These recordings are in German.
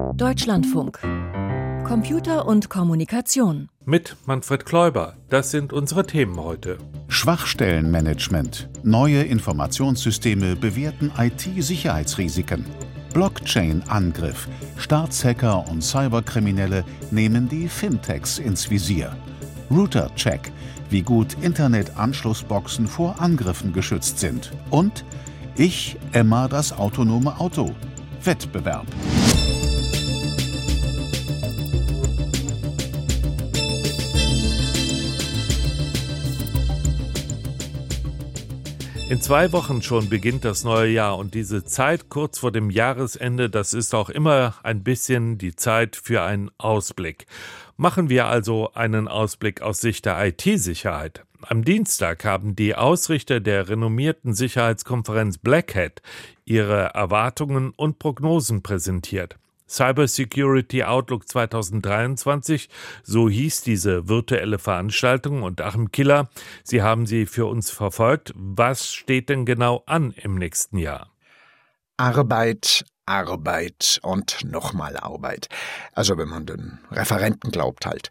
Deutschlandfunk. Computer und Kommunikation. Mit Manfred Kläuber. Das sind unsere Themen heute. Schwachstellenmanagement. Neue Informationssysteme bewerten IT-Sicherheitsrisiken. Blockchain-Angriff. Staatshacker und Cyberkriminelle nehmen die Fintechs ins Visier. Router-Check. Wie gut Internetanschlussboxen vor Angriffen geschützt sind. Und ich, Emma, das autonome Auto. Wettbewerb. In zwei Wochen schon beginnt das neue Jahr und diese Zeit kurz vor dem Jahresende, das ist auch immer ein bisschen die Zeit für einen Ausblick. Machen wir also einen Ausblick aus Sicht der IT-Sicherheit. Am Dienstag haben die Ausrichter der renommierten Sicherheitskonferenz Black Hat ihre Erwartungen und Prognosen präsentiert. Cybersecurity Outlook 2023, so hieß diese virtuelle Veranstaltung und Achim Killer, Sie haben sie für uns verfolgt. Was steht denn genau an im nächsten Jahr? Arbeit, Arbeit und nochmal Arbeit. Also wenn man den Referenten glaubt halt.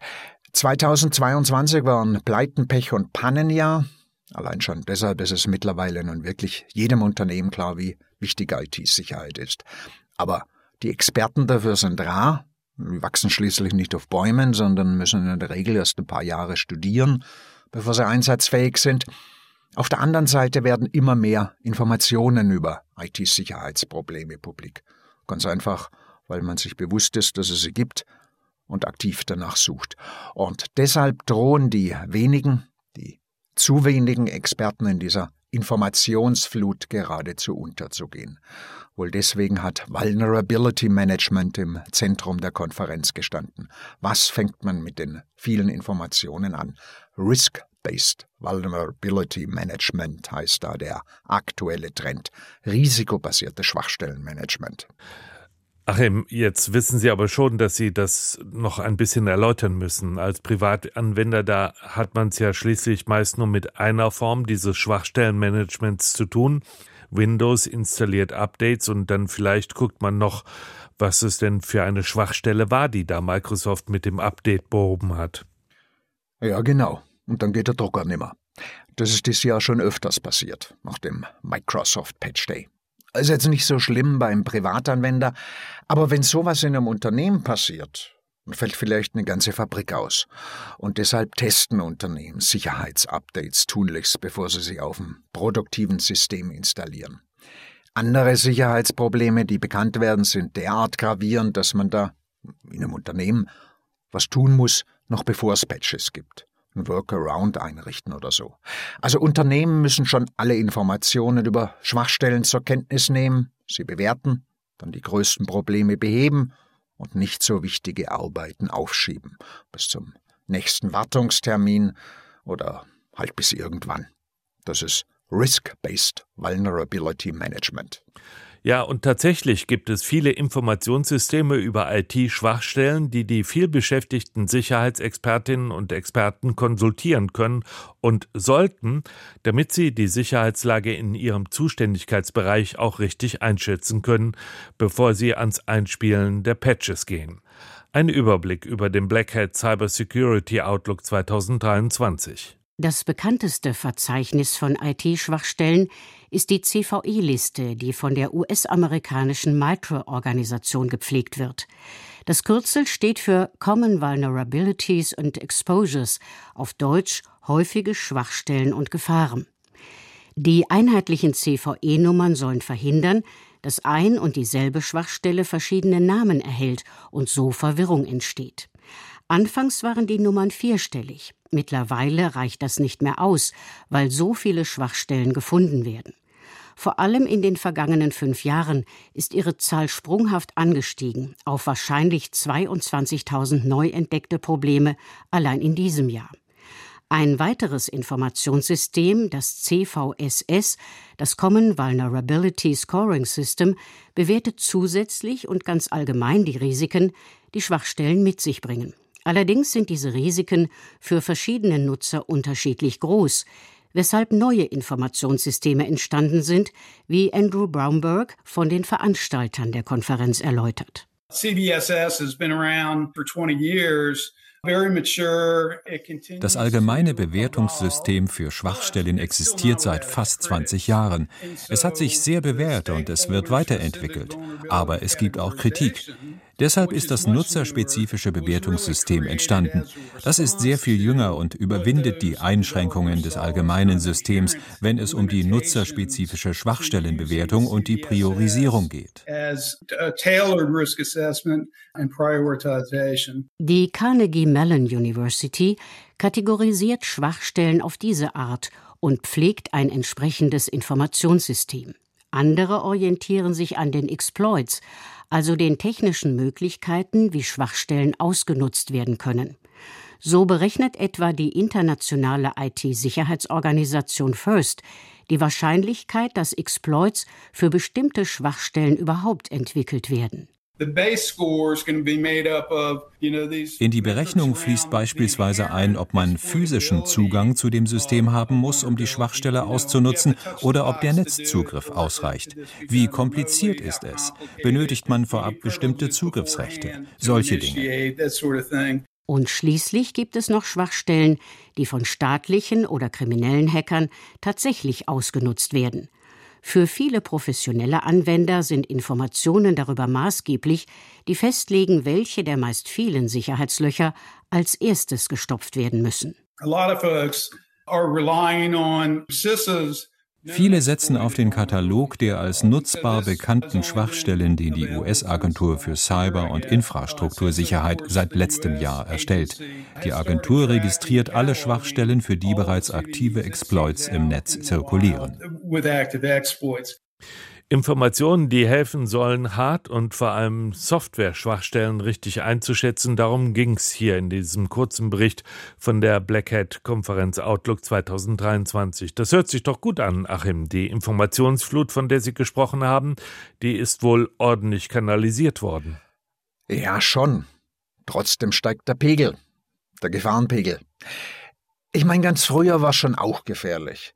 2022 war ein Pleiten, Pech und Pannenjahr. Allein schon deshalb ist es mittlerweile nun wirklich jedem Unternehmen klar, wie wichtig IT-Sicherheit ist. Aber die Experten dafür sind rar. Die wachsen schließlich nicht auf Bäumen, sondern müssen in der Regel erst ein paar Jahre studieren, bevor sie einsatzfähig sind. Auf der anderen Seite werden immer mehr Informationen über IT-Sicherheitsprobleme publik. Ganz einfach, weil man sich bewusst ist, dass es sie gibt und aktiv danach sucht. Und deshalb drohen die wenigen, die zu wenigen Experten in dieser Informationsflut geradezu unterzugehen. Wohl deswegen hat Vulnerability Management im Zentrum der Konferenz gestanden. Was fängt man mit den vielen Informationen an? Risk-Based Vulnerability Management heißt da der aktuelle Trend. Risikobasierte Schwachstellenmanagement. Achim, jetzt wissen Sie aber schon, dass Sie das noch ein bisschen erläutern müssen. Als Privatanwender, da hat man es ja schließlich meist nur mit einer Form dieses Schwachstellenmanagements zu tun. Windows installiert Updates und dann vielleicht guckt man noch, was es denn für eine Schwachstelle war, die da Microsoft mit dem Update behoben hat. Ja, genau. Und dann geht der Drucker nimmer. Das ist dieses Jahr schon öfters passiert, nach dem Microsoft Patch Day. Ist jetzt nicht so schlimm beim Privatanwender, aber wenn sowas in einem Unternehmen passiert, fällt vielleicht eine ganze Fabrik aus. Und deshalb testen Unternehmen Sicherheitsupdates tunlichst, bevor sie sie auf dem produktiven System installieren. Andere Sicherheitsprobleme, die bekannt werden, sind derart gravierend, dass man da in einem Unternehmen was tun muss, noch bevor es Patches gibt ein Workaround einrichten oder so. Also Unternehmen müssen schon alle Informationen über Schwachstellen zur Kenntnis nehmen, sie bewerten, dann die größten Probleme beheben und nicht so wichtige Arbeiten aufschieben bis zum nächsten Wartungstermin oder halt bis irgendwann. Das ist Risk-Based Vulnerability Management. Ja, und tatsächlich gibt es viele Informationssysteme über IT-Schwachstellen, die die vielbeschäftigten Sicherheitsexpertinnen und Experten konsultieren können und sollten, damit sie die Sicherheitslage in ihrem Zuständigkeitsbereich auch richtig einschätzen können, bevor sie ans Einspielen der Patches gehen. Ein Überblick über den Black Hat Cybersecurity Outlook 2023. Das bekannteste Verzeichnis von IT-Schwachstellen ist die CVE-Liste, die von der US-amerikanischen MITRE-Organisation gepflegt wird. Das Kürzel steht für Common Vulnerabilities and Exposures, auf Deutsch häufige Schwachstellen und Gefahren. Die einheitlichen CVE-Nummern sollen verhindern, dass ein und dieselbe Schwachstelle verschiedene Namen erhält und so Verwirrung entsteht. Anfangs waren die Nummern vierstellig. Mittlerweile reicht das nicht mehr aus, weil so viele Schwachstellen gefunden werden. Vor allem in den vergangenen fünf Jahren ist ihre Zahl sprunghaft angestiegen auf wahrscheinlich 22.000 neu entdeckte Probleme allein in diesem Jahr. Ein weiteres Informationssystem, das CVSS, das Common Vulnerability Scoring System, bewertet zusätzlich und ganz allgemein die Risiken, die Schwachstellen mit sich bringen. Allerdings sind diese Risiken für verschiedene Nutzer unterschiedlich groß, weshalb neue Informationssysteme entstanden sind, wie Andrew Brownberg von den Veranstaltern der Konferenz erläutert. CBSS has been around for 20 years. Das allgemeine Bewertungssystem für Schwachstellen existiert seit fast 20 Jahren. Es hat sich sehr bewährt und es wird weiterentwickelt. Aber es gibt auch Kritik. Deshalb ist das nutzerspezifische Bewertungssystem entstanden. Das ist sehr viel jünger und überwindet die Einschränkungen des allgemeinen Systems, wenn es um die nutzerspezifische Schwachstellenbewertung und die Priorisierung geht. Die Carnegie Mellon University kategorisiert Schwachstellen auf diese Art und pflegt ein entsprechendes Informationssystem. Andere orientieren sich an den Exploits, also den technischen Möglichkeiten, wie Schwachstellen ausgenutzt werden können. So berechnet etwa die internationale IT-Sicherheitsorganisation FIRST die Wahrscheinlichkeit, dass Exploits für bestimmte Schwachstellen überhaupt entwickelt werden. In die Berechnung fließt beispielsweise ein, ob man physischen Zugang zu dem System haben muss, um die Schwachstelle auszunutzen, oder ob der Netzzugriff ausreicht. Wie kompliziert ist es? Benötigt man vorab bestimmte Zugriffsrechte? Solche Dinge. Und schließlich gibt es noch Schwachstellen, die von staatlichen oder kriminellen Hackern tatsächlich ausgenutzt werden. Für viele professionelle Anwender sind Informationen darüber maßgeblich, die festlegen, welche der meist vielen Sicherheitslöcher als erstes gestopft werden müssen. Viele setzen auf den Katalog der als nutzbar bekannten Schwachstellen, den die US-Agentur für Cyber- und Infrastruktursicherheit seit letztem Jahr erstellt. Die Agentur registriert alle Schwachstellen, für die bereits aktive Exploits im Netz zirkulieren. Informationen, die helfen sollen, Hard- und vor allem Software-Schwachstellen richtig einzuschätzen. Darum ging es hier in diesem kurzen Bericht von der Black Hat-Konferenz Outlook 2023. Das hört sich doch gut an, Achim. Die Informationsflut, von der Sie gesprochen haben, die ist wohl ordentlich kanalisiert worden. Ja, schon. Trotzdem steigt der Pegel, der Gefahrenpegel. Ich meine, ganz früher war schon auch gefährlich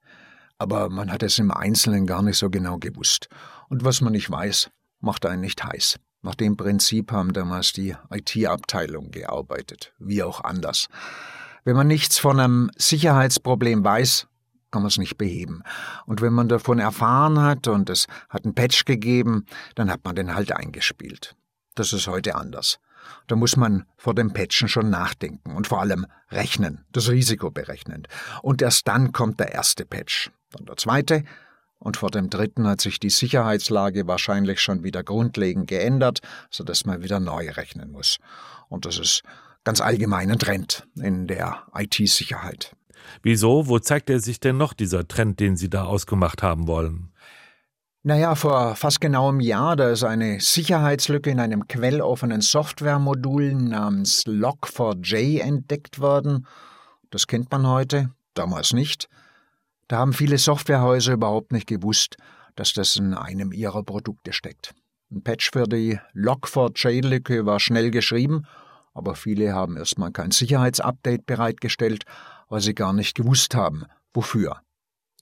aber man hat es im Einzelnen gar nicht so genau gewusst. Und was man nicht weiß, macht einen nicht heiß. Nach dem Prinzip haben damals die IT-Abteilung gearbeitet, wie auch anders. Wenn man nichts von einem Sicherheitsproblem weiß, kann man es nicht beheben. Und wenn man davon erfahren hat und es hat einen Patch gegeben, dann hat man den halt eingespielt. Das ist heute anders. Da muss man vor dem Patchen schon nachdenken und vor allem rechnen, das Risiko berechnen. Und erst dann kommt der erste Patch dann der zweite, und vor dem dritten hat sich die Sicherheitslage wahrscheinlich schon wieder grundlegend geändert, so dass man wieder neu rechnen muss. Und das ist ganz allgemein ein Trend in der IT-Sicherheit. Wieso? Wo zeigt er sich denn noch, dieser Trend, den Sie da ausgemacht haben wollen? Naja, vor fast genau einem Jahr, da ist eine Sicherheitslücke in einem quelloffenen Softwaremodul namens Log4j entdeckt worden. Das kennt man heute, damals nicht. Da haben viele Softwarehäuser überhaupt nicht gewusst, dass das in einem ihrer Produkte steckt. Ein Patch für die Log4j-Lücke war schnell geschrieben, aber viele haben erstmal kein Sicherheitsupdate bereitgestellt, weil sie gar nicht gewusst haben, wofür.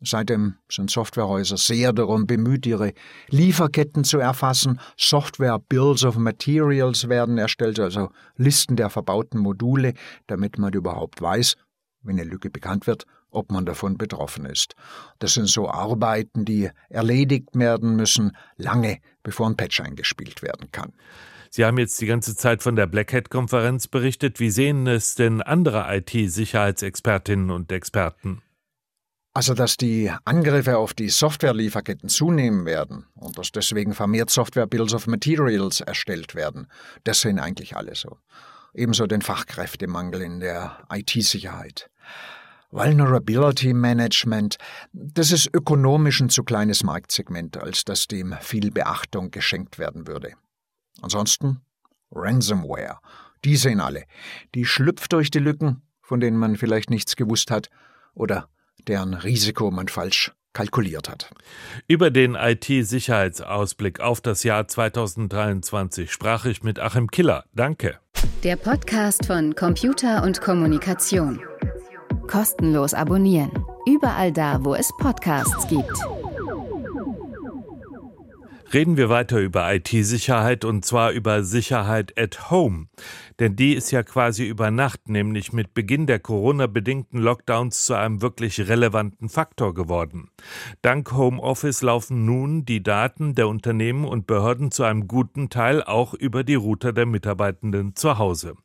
Seitdem sind Softwarehäuser sehr darum bemüht, ihre Lieferketten zu erfassen. Software Bills of Materials werden erstellt, also Listen der verbauten Module, damit man überhaupt weiß, wenn eine Lücke bekannt wird, ob man davon betroffen ist. Das sind so Arbeiten, die erledigt werden müssen, lange bevor ein Patch eingespielt werden kann. Sie haben jetzt die ganze Zeit von der Black Hat-Konferenz berichtet. Wie sehen es denn andere IT-Sicherheitsexpertinnen und Experten? Also, dass die Angriffe auf die Softwarelieferketten zunehmen werden und dass deswegen vermehrt Software Bills of Materials erstellt werden, das sehen eigentlich alle so. Ebenso den Fachkräftemangel in der IT-Sicherheit. Vulnerability Management, das ist ökonomisch ein zu kleines Marktsegment, als dass dem viel Beachtung geschenkt werden würde. Ansonsten Ransomware, die sehen alle. Die schlüpft durch die Lücken, von denen man vielleicht nichts gewusst hat oder deren Risiko man falsch kalkuliert hat. Über den IT-Sicherheitsausblick auf das Jahr 2023 sprach ich mit Achim Killer. Danke. Der Podcast von Computer und Kommunikation. Kostenlos abonnieren. Überall da, wo es Podcasts gibt. Reden wir weiter über IT-Sicherheit und zwar über Sicherheit at Home. Denn die ist ja quasi über Nacht, nämlich mit Beginn der Corona-bedingten Lockdowns zu einem wirklich relevanten Faktor geworden. Dank Homeoffice laufen nun die Daten der Unternehmen und Behörden zu einem guten Teil auch über die Router der Mitarbeitenden zu Hause.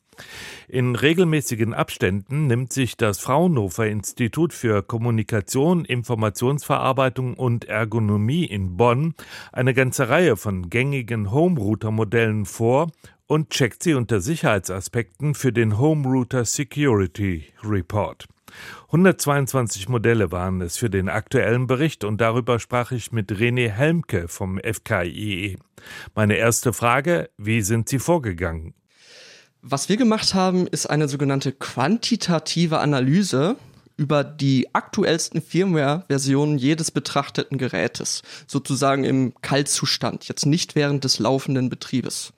In regelmäßigen Abständen nimmt sich das Fraunhofer Institut für Kommunikation, Informationsverarbeitung und Ergonomie in Bonn eine ganze Reihe von gängigen Home-Router-Modellen vor und checkt sie unter Sicherheitsaspekten für den Home Router Security Report. 122 Modelle waren es für den aktuellen Bericht und darüber sprach ich mit René Helmke vom FKIE. Meine erste Frage, wie sind Sie vorgegangen? Was wir gemacht haben, ist eine sogenannte quantitative Analyse über die aktuellsten Firmware-Versionen jedes betrachteten Gerätes, sozusagen im Kaltzustand, jetzt nicht während des laufenden Betriebes.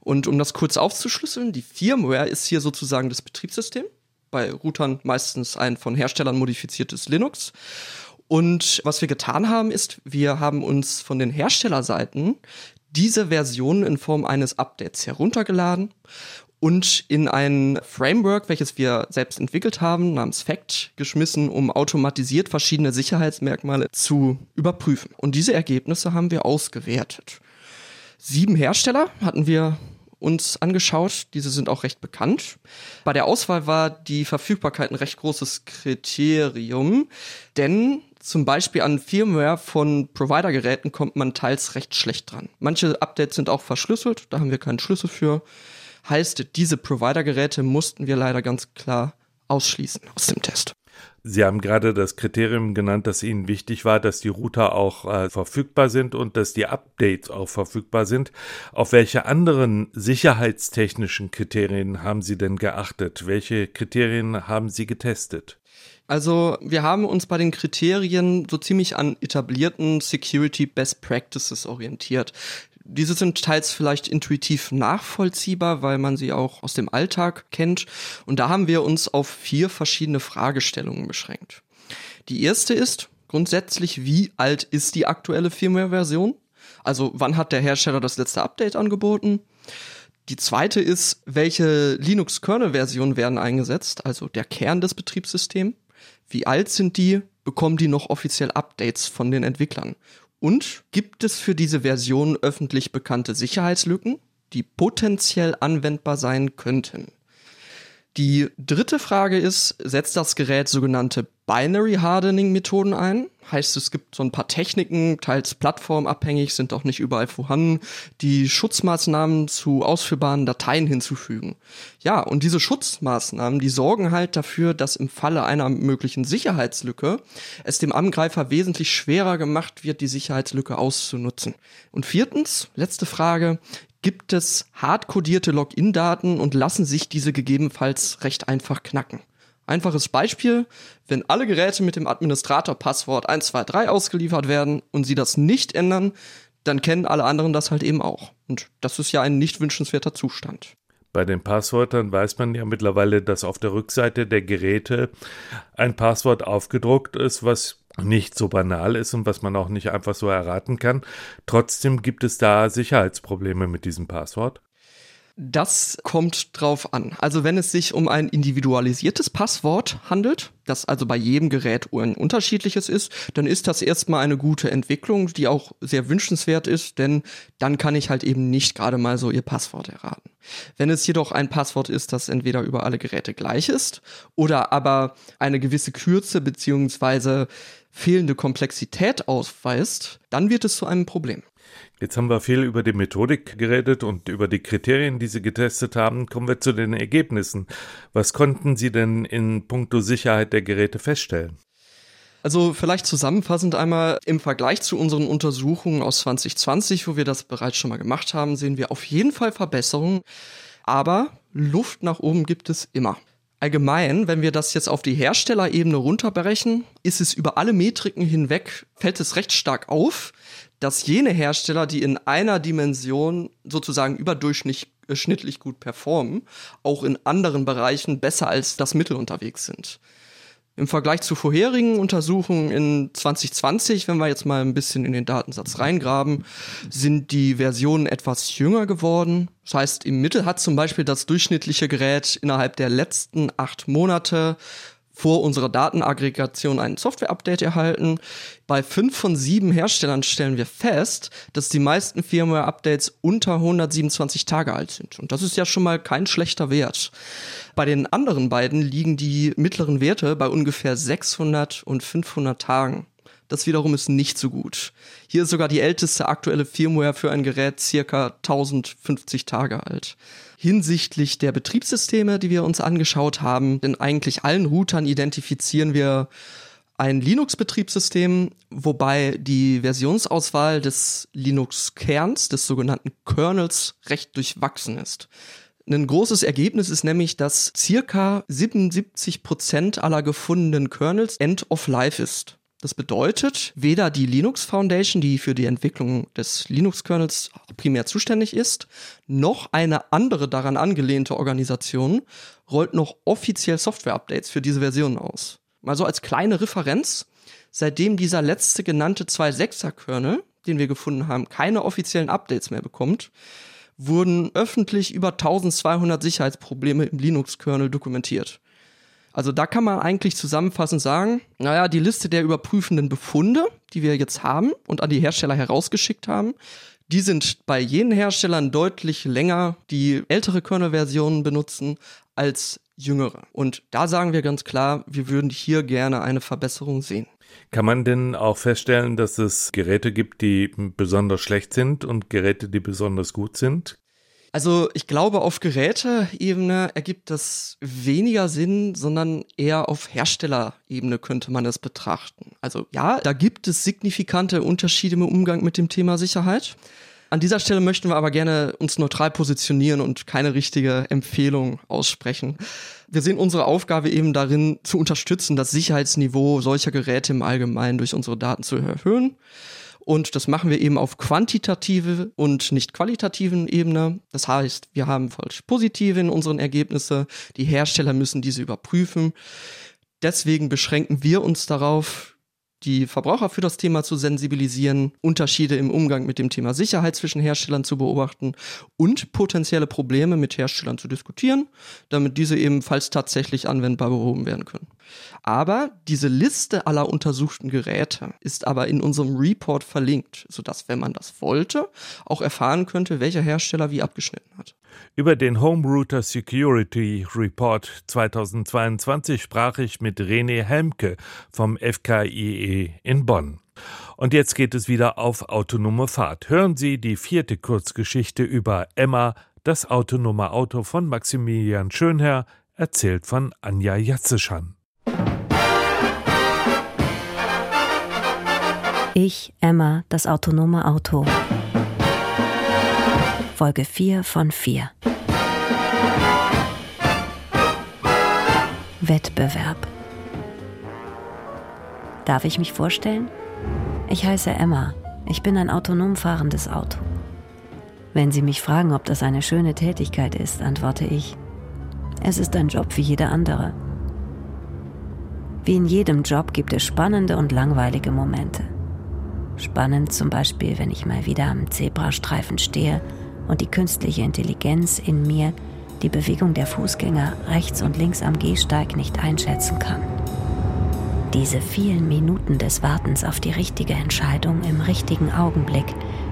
Und um das kurz aufzuschlüsseln, die Firmware ist hier sozusagen das Betriebssystem, bei Routern meistens ein von Herstellern modifiziertes Linux. Und was wir getan haben, ist, wir haben uns von den Herstellerseiten diese Version in Form eines Updates heruntergeladen und in ein Framework, welches wir selbst entwickelt haben, namens FACT, geschmissen, um automatisiert verschiedene Sicherheitsmerkmale zu überprüfen. Und diese Ergebnisse haben wir ausgewertet. Sieben Hersteller hatten wir uns angeschaut. Diese sind auch recht bekannt. Bei der Auswahl war die Verfügbarkeit ein recht großes Kriterium, denn zum Beispiel an Firmware von Provider-Geräten kommt man teils recht schlecht dran. Manche Updates sind auch verschlüsselt, da haben wir keinen Schlüssel für. Heißt, diese Provider-Geräte mussten wir leider ganz klar ausschließen aus dem Test. Sie haben gerade das Kriterium genannt, dass Ihnen wichtig war, dass die Router auch äh, verfügbar sind und dass die Updates auch verfügbar sind. Auf welche anderen sicherheitstechnischen Kriterien haben Sie denn geachtet? Welche Kriterien haben Sie getestet? Also wir haben uns bei den Kriterien so ziemlich an etablierten Security Best Practices orientiert. Diese sind teils vielleicht intuitiv nachvollziehbar, weil man sie auch aus dem Alltag kennt. Und da haben wir uns auf vier verschiedene Fragestellungen beschränkt. Die erste ist grundsätzlich, wie alt ist die aktuelle Firmware-Version? Also wann hat der Hersteller das letzte Update angeboten? Die zweite ist, welche Linux-Kernel-Versionen werden eingesetzt, also der Kern des Betriebssystems. Wie alt sind die? Bekommen die noch offiziell Updates von den Entwicklern? Und gibt es für diese Version öffentlich bekannte Sicherheitslücken, die potenziell anwendbar sein könnten? Die dritte Frage ist, setzt das Gerät sogenannte Binary Hardening Methoden ein? Heißt, es gibt so ein paar Techniken, teils plattformabhängig, sind auch nicht überall vorhanden, die Schutzmaßnahmen zu ausführbaren Dateien hinzufügen. Ja, und diese Schutzmaßnahmen, die sorgen halt dafür, dass im Falle einer möglichen Sicherheitslücke es dem Angreifer wesentlich schwerer gemacht wird, die Sicherheitslücke auszunutzen. Und viertens, letzte Frage, gibt es hardcodierte Login-Daten und lassen sich diese gegebenenfalls recht einfach knacken. Einfaches Beispiel, wenn alle Geräte mit dem Administrator-Passwort 123 ausgeliefert werden und sie das nicht ändern, dann kennen alle anderen das halt eben auch. Und das ist ja ein nicht wünschenswerter Zustand. Bei den Passwörtern weiß man ja mittlerweile, dass auf der Rückseite der Geräte ein Passwort aufgedruckt ist, was nicht so banal ist und was man auch nicht einfach so erraten kann. Trotzdem gibt es da Sicherheitsprobleme mit diesem Passwort. Das kommt drauf an. Also wenn es sich um ein individualisiertes Passwort handelt, das also bei jedem Gerät ein unterschiedliches ist, dann ist das erstmal eine gute Entwicklung, die auch sehr wünschenswert ist, denn dann kann ich halt eben nicht gerade mal so ihr Passwort erraten. Wenn es jedoch ein Passwort ist, das entweder über alle Geräte gleich ist oder aber eine gewisse Kürze beziehungsweise fehlende Komplexität ausweist, dann wird es zu einem Problem. Jetzt haben wir viel über die Methodik geredet und über die Kriterien, die Sie getestet haben. Kommen wir zu den Ergebnissen. Was konnten Sie denn in puncto Sicherheit der Geräte feststellen? Also vielleicht zusammenfassend einmal im Vergleich zu unseren Untersuchungen aus 2020, wo wir das bereits schon mal gemacht haben, sehen wir auf jeden Fall Verbesserungen. Aber Luft nach oben gibt es immer. Allgemein, wenn wir das jetzt auf die Herstellerebene runterbrechen, ist es über alle Metriken hinweg, fällt es recht stark auf, dass jene Hersteller, die in einer Dimension sozusagen überdurchschnittlich gut performen, auch in anderen Bereichen besser als das Mittel unterwegs sind. Im Vergleich zu vorherigen Untersuchungen in 2020, wenn wir jetzt mal ein bisschen in den Datensatz reingraben, sind die Versionen etwas jünger geworden. Das heißt, im Mittel hat zum Beispiel das durchschnittliche Gerät innerhalb der letzten acht Monate vor unserer Datenaggregation ein Software-Update erhalten. Bei fünf von sieben Herstellern stellen wir fest, dass die meisten Firmware-Updates unter 127 Tage alt sind. Und das ist ja schon mal kein schlechter Wert. Bei den anderen beiden liegen die mittleren Werte bei ungefähr 600 und 500 Tagen. Das wiederum ist nicht so gut. Hier ist sogar die älteste aktuelle Firmware für ein Gerät circa 1050 Tage alt hinsichtlich der Betriebssysteme, die wir uns angeschaut haben. In eigentlich allen Routern identifizieren wir ein Linux-Betriebssystem, wobei die Versionsauswahl des Linux-Kerns, des sogenannten Kernels, recht durchwachsen ist. Ein großes Ergebnis ist nämlich, dass circa 77 Prozent aller gefundenen Kernels End of Life ist. Das bedeutet, weder die Linux Foundation, die für die Entwicklung des Linux-Kernels primär zuständig ist, noch eine andere daran angelehnte Organisation rollt noch offiziell Software-Updates für diese Version aus. Mal so als kleine Referenz, seitdem dieser letzte genannte 2.6er Kernel, den wir gefunden haben, keine offiziellen Updates mehr bekommt, wurden öffentlich über 1200 Sicherheitsprobleme im Linux-Kernel dokumentiert. Also da kann man eigentlich zusammenfassend sagen, naja, die Liste der überprüfenden Befunde, die wir jetzt haben und an die Hersteller herausgeschickt haben, die sind bei jenen Herstellern deutlich länger, die ältere Kernel-Versionen benutzen, als jüngere. Und da sagen wir ganz klar, wir würden hier gerne eine Verbesserung sehen. Kann man denn auch feststellen, dass es Geräte gibt, die besonders schlecht sind und Geräte, die besonders gut sind? Also ich glaube, auf Geräteebene ergibt das weniger Sinn, sondern eher auf Herstellerebene könnte man das betrachten. Also ja, da gibt es signifikante Unterschiede im Umgang mit dem Thema Sicherheit. An dieser Stelle möchten wir aber gerne uns neutral positionieren und keine richtige Empfehlung aussprechen. Wir sehen unsere Aufgabe eben darin, zu unterstützen, das Sicherheitsniveau solcher Geräte im Allgemeinen durch unsere Daten zu erhöhen. Und das machen wir eben auf quantitative und nicht qualitativen Ebene. Das heißt, wir haben falsch positive in unseren Ergebnisse. Die Hersteller müssen diese überprüfen. Deswegen beschränken wir uns darauf, die Verbraucher für das Thema zu sensibilisieren, Unterschiede im Umgang mit dem Thema Sicherheit zwischen Herstellern zu beobachten und potenzielle Probleme mit Herstellern zu diskutieren, damit diese ebenfalls tatsächlich anwendbar behoben werden können. Aber diese Liste aller untersuchten Geräte ist aber in unserem Report verlinkt, sodass, wenn man das wollte, auch erfahren könnte, welcher Hersteller wie abgeschnitten hat. Über den Home Router Security Report 2022 sprach ich mit René Helmke vom FKIE in Bonn. Und jetzt geht es wieder auf autonome Fahrt. Hören Sie die vierte Kurzgeschichte über Emma, das autonome Auto von Maximilian Schönherr, erzählt von Anja Jatzeschan. Ich, Emma, das autonome Auto. Folge 4 von 4. Wettbewerb. Darf ich mich vorstellen? Ich heiße Emma. Ich bin ein autonom fahrendes Auto. Wenn Sie mich fragen, ob das eine schöne Tätigkeit ist, antworte ich, es ist ein Job wie jeder andere. Wie in jedem Job gibt es spannende und langweilige Momente. Spannend zum Beispiel, wenn ich mal wieder am Zebrastreifen stehe und die künstliche Intelligenz in mir die Bewegung der Fußgänger rechts und links am Gehsteig nicht einschätzen kann. Diese vielen Minuten des Wartens auf die richtige Entscheidung im richtigen Augenblick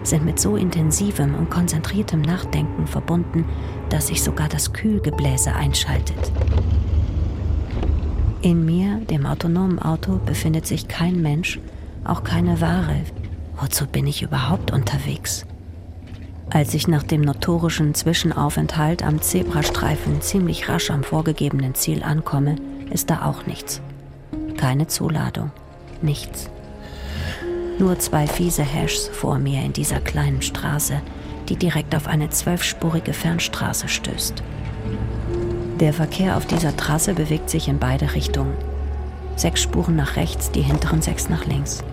sind mit so intensivem und konzentriertem Nachdenken verbunden, dass sich sogar das Kühlgebläse einschaltet. In mir, dem autonomen Auto, befindet sich kein Mensch, auch keine Ware. Wozu bin ich überhaupt unterwegs? Als ich nach dem notorischen Zwischenaufenthalt am Zebrastreifen ziemlich rasch am vorgegebenen Ziel ankomme, ist da auch nichts. Keine Zuladung, nichts. Nur zwei fiese Hashs vor mir in dieser kleinen Straße, die direkt auf eine zwölfspurige Fernstraße stößt. Der Verkehr auf dieser Trasse bewegt sich in beide Richtungen. Sechs Spuren nach rechts, die hinteren sechs nach links.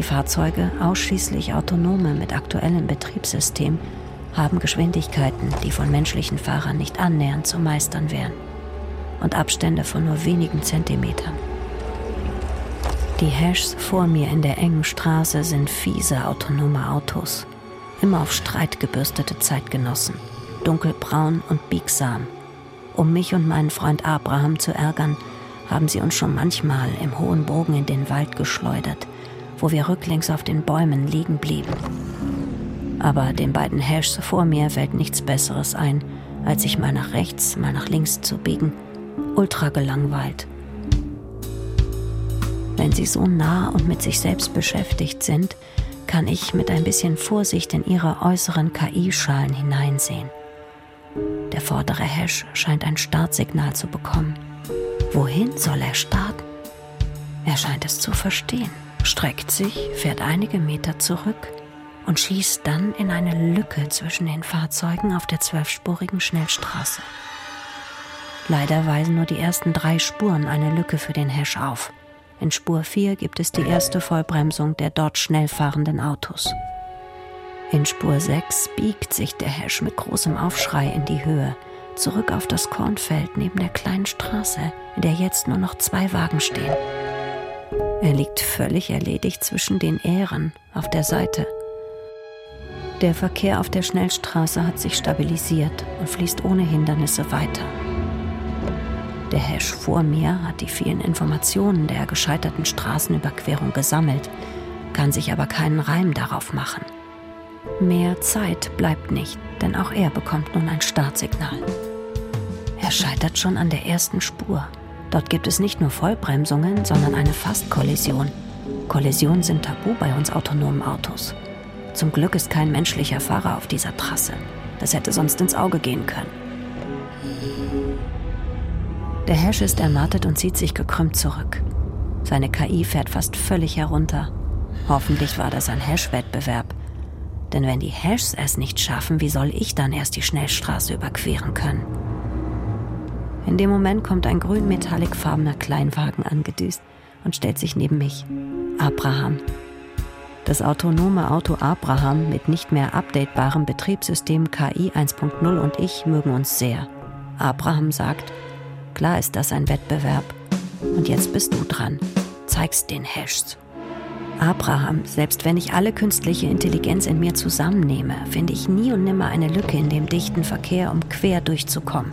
Die Fahrzeuge, ausschließlich autonome mit aktuellem Betriebssystem, haben Geschwindigkeiten, die von menschlichen Fahrern nicht annähernd zu meistern wären. Und Abstände von nur wenigen Zentimetern. Die Hashs vor mir in der engen Straße sind fiese autonome Autos. Immer auf Streit gebürstete Zeitgenossen. Dunkelbraun und biegsam. Um mich und meinen Freund Abraham zu ärgern, haben sie uns schon manchmal im hohen Bogen in den Wald geschleudert, wo wir rücklings auf den Bäumen liegen blieben. Aber den beiden Hashs vor mir fällt nichts Besseres ein, als sich mal nach rechts, mal nach links zu biegen. Ultra gelangweilt. Wenn sie so nah und mit sich selbst beschäftigt sind, kann ich mit ein bisschen Vorsicht in ihre äußeren KI-Schalen hineinsehen. Der vordere Hash scheint ein Startsignal zu bekommen. Wohin soll er starten? Er scheint es zu verstehen, streckt sich, fährt einige Meter zurück und schießt dann in eine Lücke zwischen den Fahrzeugen auf der zwölfspurigen Schnellstraße. Leider weisen nur die ersten drei Spuren eine Lücke für den Hash auf. In Spur 4 gibt es die erste Vollbremsung der dort schnell fahrenden Autos. In Spur 6 biegt sich der Hash mit großem Aufschrei in die Höhe, zurück auf das Kornfeld neben der kleinen Straße, in der jetzt nur noch zwei Wagen stehen. Er liegt völlig erledigt zwischen den Ähren auf der Seite. Der Verkehr auf der Schnellstraße hat sich stabilisiert und fließt ohne Hindernisse weiter. Der Hash vor mir hat die vielen Informationen der gescheiterten Straßenüberquerung gesammelt, kann sich aber keinen Reim darauf machen. Mehr Zeit bleibt nicht, denn auch er bekommt nun ein Startsignal. Er scheitert schon an der ersten Spur. Dort gibt es nicht nur Vollbremsungen, sondern eine Fastkollision. Kollisionen sind tabu bei uns autonomen Autos. Zum Glück ist kein menschlicher Fahrer auf dieser Trasse. Das hätte sonst ins Auge gehen können. Der Hash ist ermattet und zieht sich gekrümmt zurück. Seine KI fährt fast völlig herunter. Hoffentlich war das ein Hash-Wettbewerb. Denn wenn die Hashs es nicht schaffen, wie soll ich dann erst die Schnellstraße überqueren können? In dem Moment kommt ein grün-metallicfarbener Kleinwagen angedüst und stellt sich neben mich. Abraham. Das autonome Auto Abraham mit nicht mehr updatebarem Betriebssystem KI 1.0 und ich mögen uns sehr. Abraham sagt, Klar ist das ein Wettbewerb. Und jetzt bist du dran. Zeigst den Hashs. Abraham, selbst wenn ich alle künstliche Intelligenz in mir zusammennehme, finde ich nie und nimmer eine Lücke in dem dichten Verkehr, um quer durchzukommen.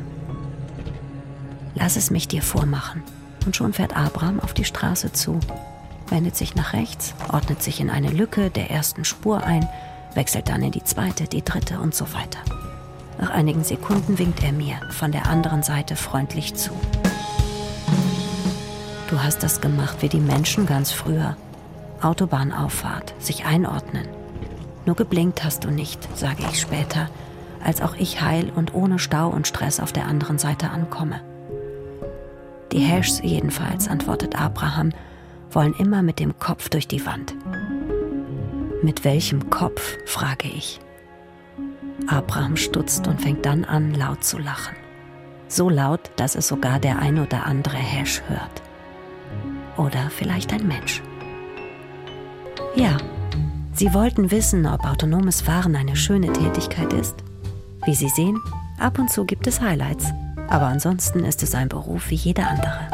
Lass es mich dir vormachen. Und schon fährt Abraham auf die Straße zu, wendet sich nach rechts, ordnet sich in eine Lücke der ersten Spur ein, wechselt dann in die zweite, die dritte und so weiter. Nach einigen Sekunden winkt er mir von der anderen Seite freundlich zu. Du hast das gemacht wie die Menschen ganz früher. Autobahnauffahrt, sich einordnen. Nur geblinkt hast du nicht, sage ich später, als auch ich heil und ohne Stau und Stress auf der anderen Seite ankomme. Die Hashs jedenfalls, antwortet Abraham, wollen immer mit dem Kopf durch die Wand. Mit welchem Kopf, frage ich. Abraham stutzt und fängt dann an, laut zu lachen. So laut, dass es sogar der ein oder andere Hash hört. Oder vielleicht ein Mensch. Ja, Sie wollten wissen, ob autonomes Fahren eine schöne Tätigkeit ist. Wie Sie sehen, ab und zu gibt es Highlights, aber ansonsten ist es ein Beruf wie jeder andere.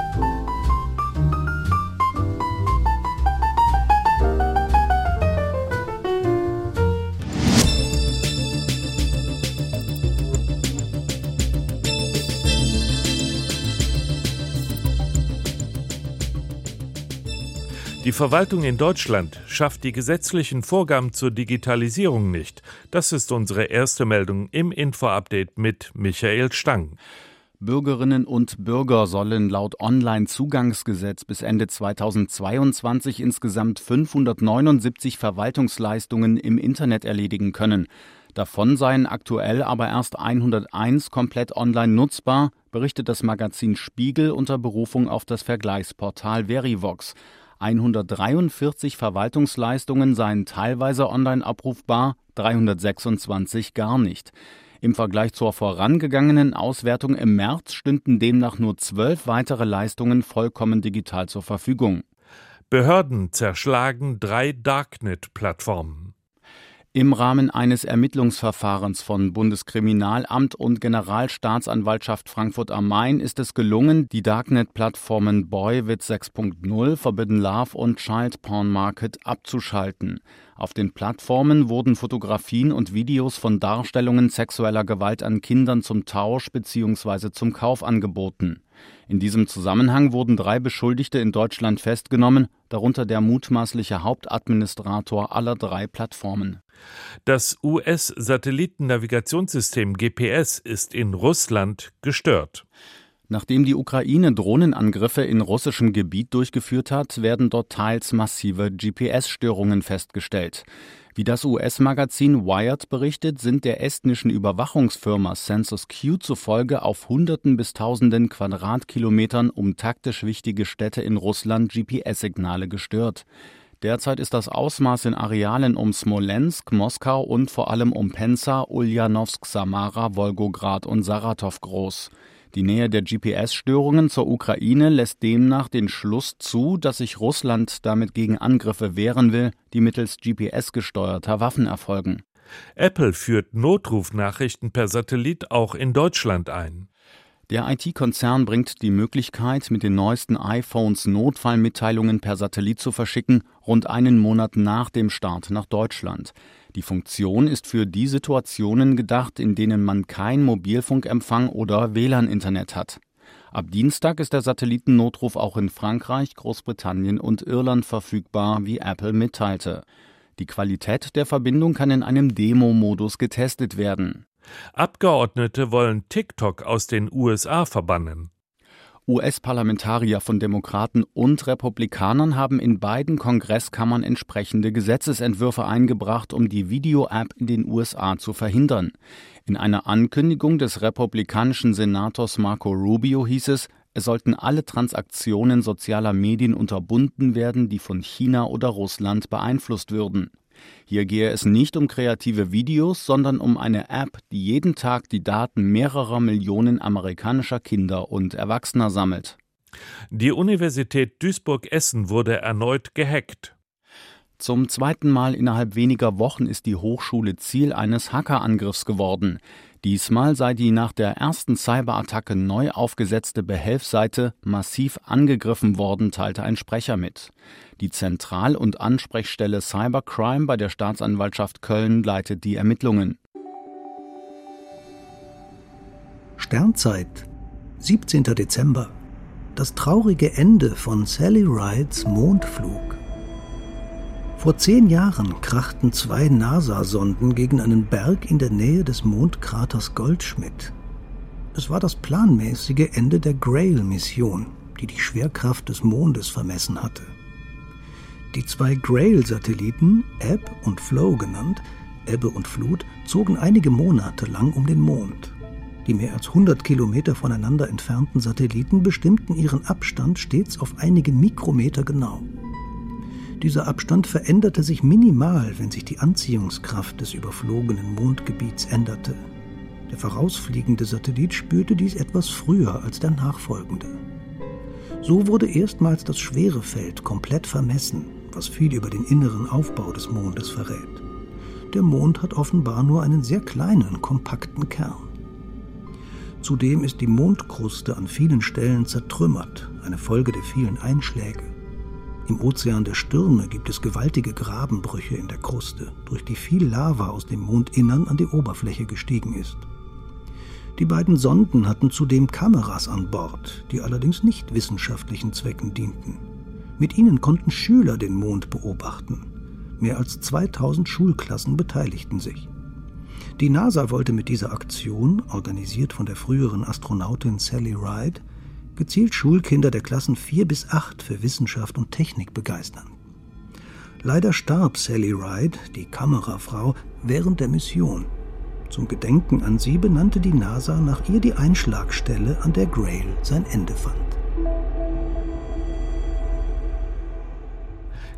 Die Verwaltung in Deutschland schafft die gesetzlichen Vorgaben zur Digitalisierung nicht. Das ist unsere erste Meldung im Info-Update mit Michael Stang. Bürgerinnen und Bürger sollen laut Online-Zugangsgesetz bis Ende 2022 insgesamt 579 Verwaltungsleistungen im Internet erledigen können. Davon seien aktuell aber erst 101 komplett online nutzbar, berichtet das Magazin Spiegel unter Berufung auf das Vergleichsportal Verivox. 143 Verwaltungsleistungen seien teilweise online abrufbar, 326 gar nicht. Im Vergleich zur vorangegangenen Auswertung im März stünden demnach nur zwölf weitere Leistungen vollkommen digital zur Verfügung. Behörden zerschlagen drei Darknet-Plattformen. Im Rahmen eines Ermittlungsverfahrens von Bundeskriminalamt und Generalstaatsanwaltschaft Frankfurt am Main ist es gelungen, die Darknet-Plattformen Boywit 6.0, Forbidden Love und Child Porn Market abzuschalten. Auf den Plattformen wurden Fotografien und Videos von Darstellungen sexueller Gewalt an Kindern zum Tausch bzw. zum Kauf angeboten. In diesem Zusammenhang wurden drei Beschuldigte in Deutschland festgenommen, darunter der mutmaßliche Hauptadministrator aller drei Plattformen. Das US-Satellitennavigationssystem GPS ist in Russland gestört. Nachdem die Ukraine Drohnenangriffe in russischem Gebiet durchgeführt hat, werden dort teils massive GPS-Störungen festgestellt. Wie das US-Magazin Wired berichtet, sind der estnischen Überwachungsfirma Census Q zufolge auf Hunderten bis Tausenden Quadratkilometern um taktisch wichtige Städte in Russland GPS-Signale gestört. Derzeit ist das Ausmaß in Arealen um Smolensk, Moskau und vor allem um Penza, Ulyanovsk, Samara, Wolgograd und Saratow groß. Die Nähe der GPS-Störungen zur Ukraine lässt demnach den Schluss zu, dass sich Russland damit gegen Angriffe wehren will, die mittels GPS gesteuerter Waffen erfolgen. Apple führt Notrufnachrichten per Satellit auch in Deutschland ein. Der IT-Konzern bringt die Möglichkeit, mit den neuesten iPhones Notfallmitteilungen per Satellit zu verschicken, rund einen Monat nach dem Start nach Deutschland. Die Funktion ist für die Situationen gedacht, in denen man kein Mobilfunkempfang oder WLAN-Internet hat. Ab Dienstag ist der Satellitennotruf auch in Frankreich, Großbritannien und Irland verfügbar, wie Apple mitteilte. Die Qualität der Verbindung kann in einem Demo-Modus getestet werden. Abgeordnete wollen TikTok aus den USA verbannen. US-Parlamentarier von Demokraten und Republikanern haben in beiden Kongresskammern entsprechende Gesetzesentwürfe eingebracht, um die Video-App in den USA zu verhindern. In einer Ankündigung des republikanischen Senators Marco Rubio hieß es, es sollten alle Transaktionen sozialer Medien unterbunden werden, die von China oder Russland beeinflusst würden. Hier gehe es nicht um kreative Videos, sondern um eine App, die jeden Tag die Daten mehrerer Millionen amerikanischer Kinder und Erwachsener sammelt. Die Universität Duisburg-Essen wurde erneut gehackt. Zum zweiten Mal innerhalb weniger Wochen ist die Hochschule Ziel eines Hackerangriffs geworden. Diesmal sei die nach der ersten Cyberattacke neu aufgesetzte Behelfsseite massiv angegriffen worden, teilte ein Sprecher mit. Die Zentral- und Ansprechstelle Cybercrime bei der Staatsanwaltschaft Köln leitet die Ermittlungen. Sternzeit, 17. Dezember. Das traurige Ende von Sally Rides Mondflug. Vor zehn Jahren krachten zwei NASA-Sonden gegen einen Berg in der Nähe des Mondkraters Goldschmidt. Es war das planmäßige Ende der Grail-Mission, die die Schwerkraft des Mondes vermessen hatte. Die zwei Grail-Satelliten, Ebb und Flow genannt, Ebbe und Flut, zogen einige Monate lang um den Mond. Die mehr als 100 Kilometer voneinander entfernten Satelliten bestimmten ihren Abstand stets auf einige Mikrometer genau. Dieser Abstand veränderte sich minimal, wenn sich die Anziehungskraft des überflogenen Mondgebiets änderte. Der vorausfliegende Satellit spürte dies etwas früher als der nachfolgende. So wurde erstmals das Schwerefeld komplett vermessen, was viel über den inneren Aufbau des Mondes verrät. Der Mond hat offenbar nur einen sehr kleinen, kompakten Kern. Zudem ist die Mondkruste an vielen Stellen zertrümmert, eine Folge der vielen Einschläge. Im Ozean der Stürme gibt es gewaltige Grabenbrüche in der Kruste, durch die viel Lava aus dem Mondinnern an die Oberfläche gestiegen ist. Die beiden Sonden hatten zudem Kameras an Bord, die allerdings nicht wissenschaftlichen Zwecken dienten. Mit ihnen konnten Schüler den Mond beobachten. Mehr als 2000 Schulklassen beteiligten sich. Die NASA wollte mit dieser Aktion, organisiert von der früheren Astronautin Sally Ride, gezielt Schulkinder der Klassen 4 bis 8 für Wissenschaft und Technik begeistern. Leider starb Sally Ride, die Kamerafrau, während der Mission. Zum Gedenken an sie benannte die NASA nach ihr die Einschlagstelle, an der Grail sein Ende fand.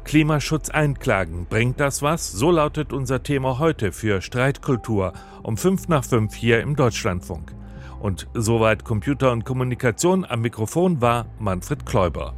Klimaschutz einklagen, bringt das was? So lautet unser Thema heute für Streitkultur um 5 nach 5 hier im Deutschlandfunk. Und soweit Computer und Kommunikation am Mikrofon war Manfred Kläuber.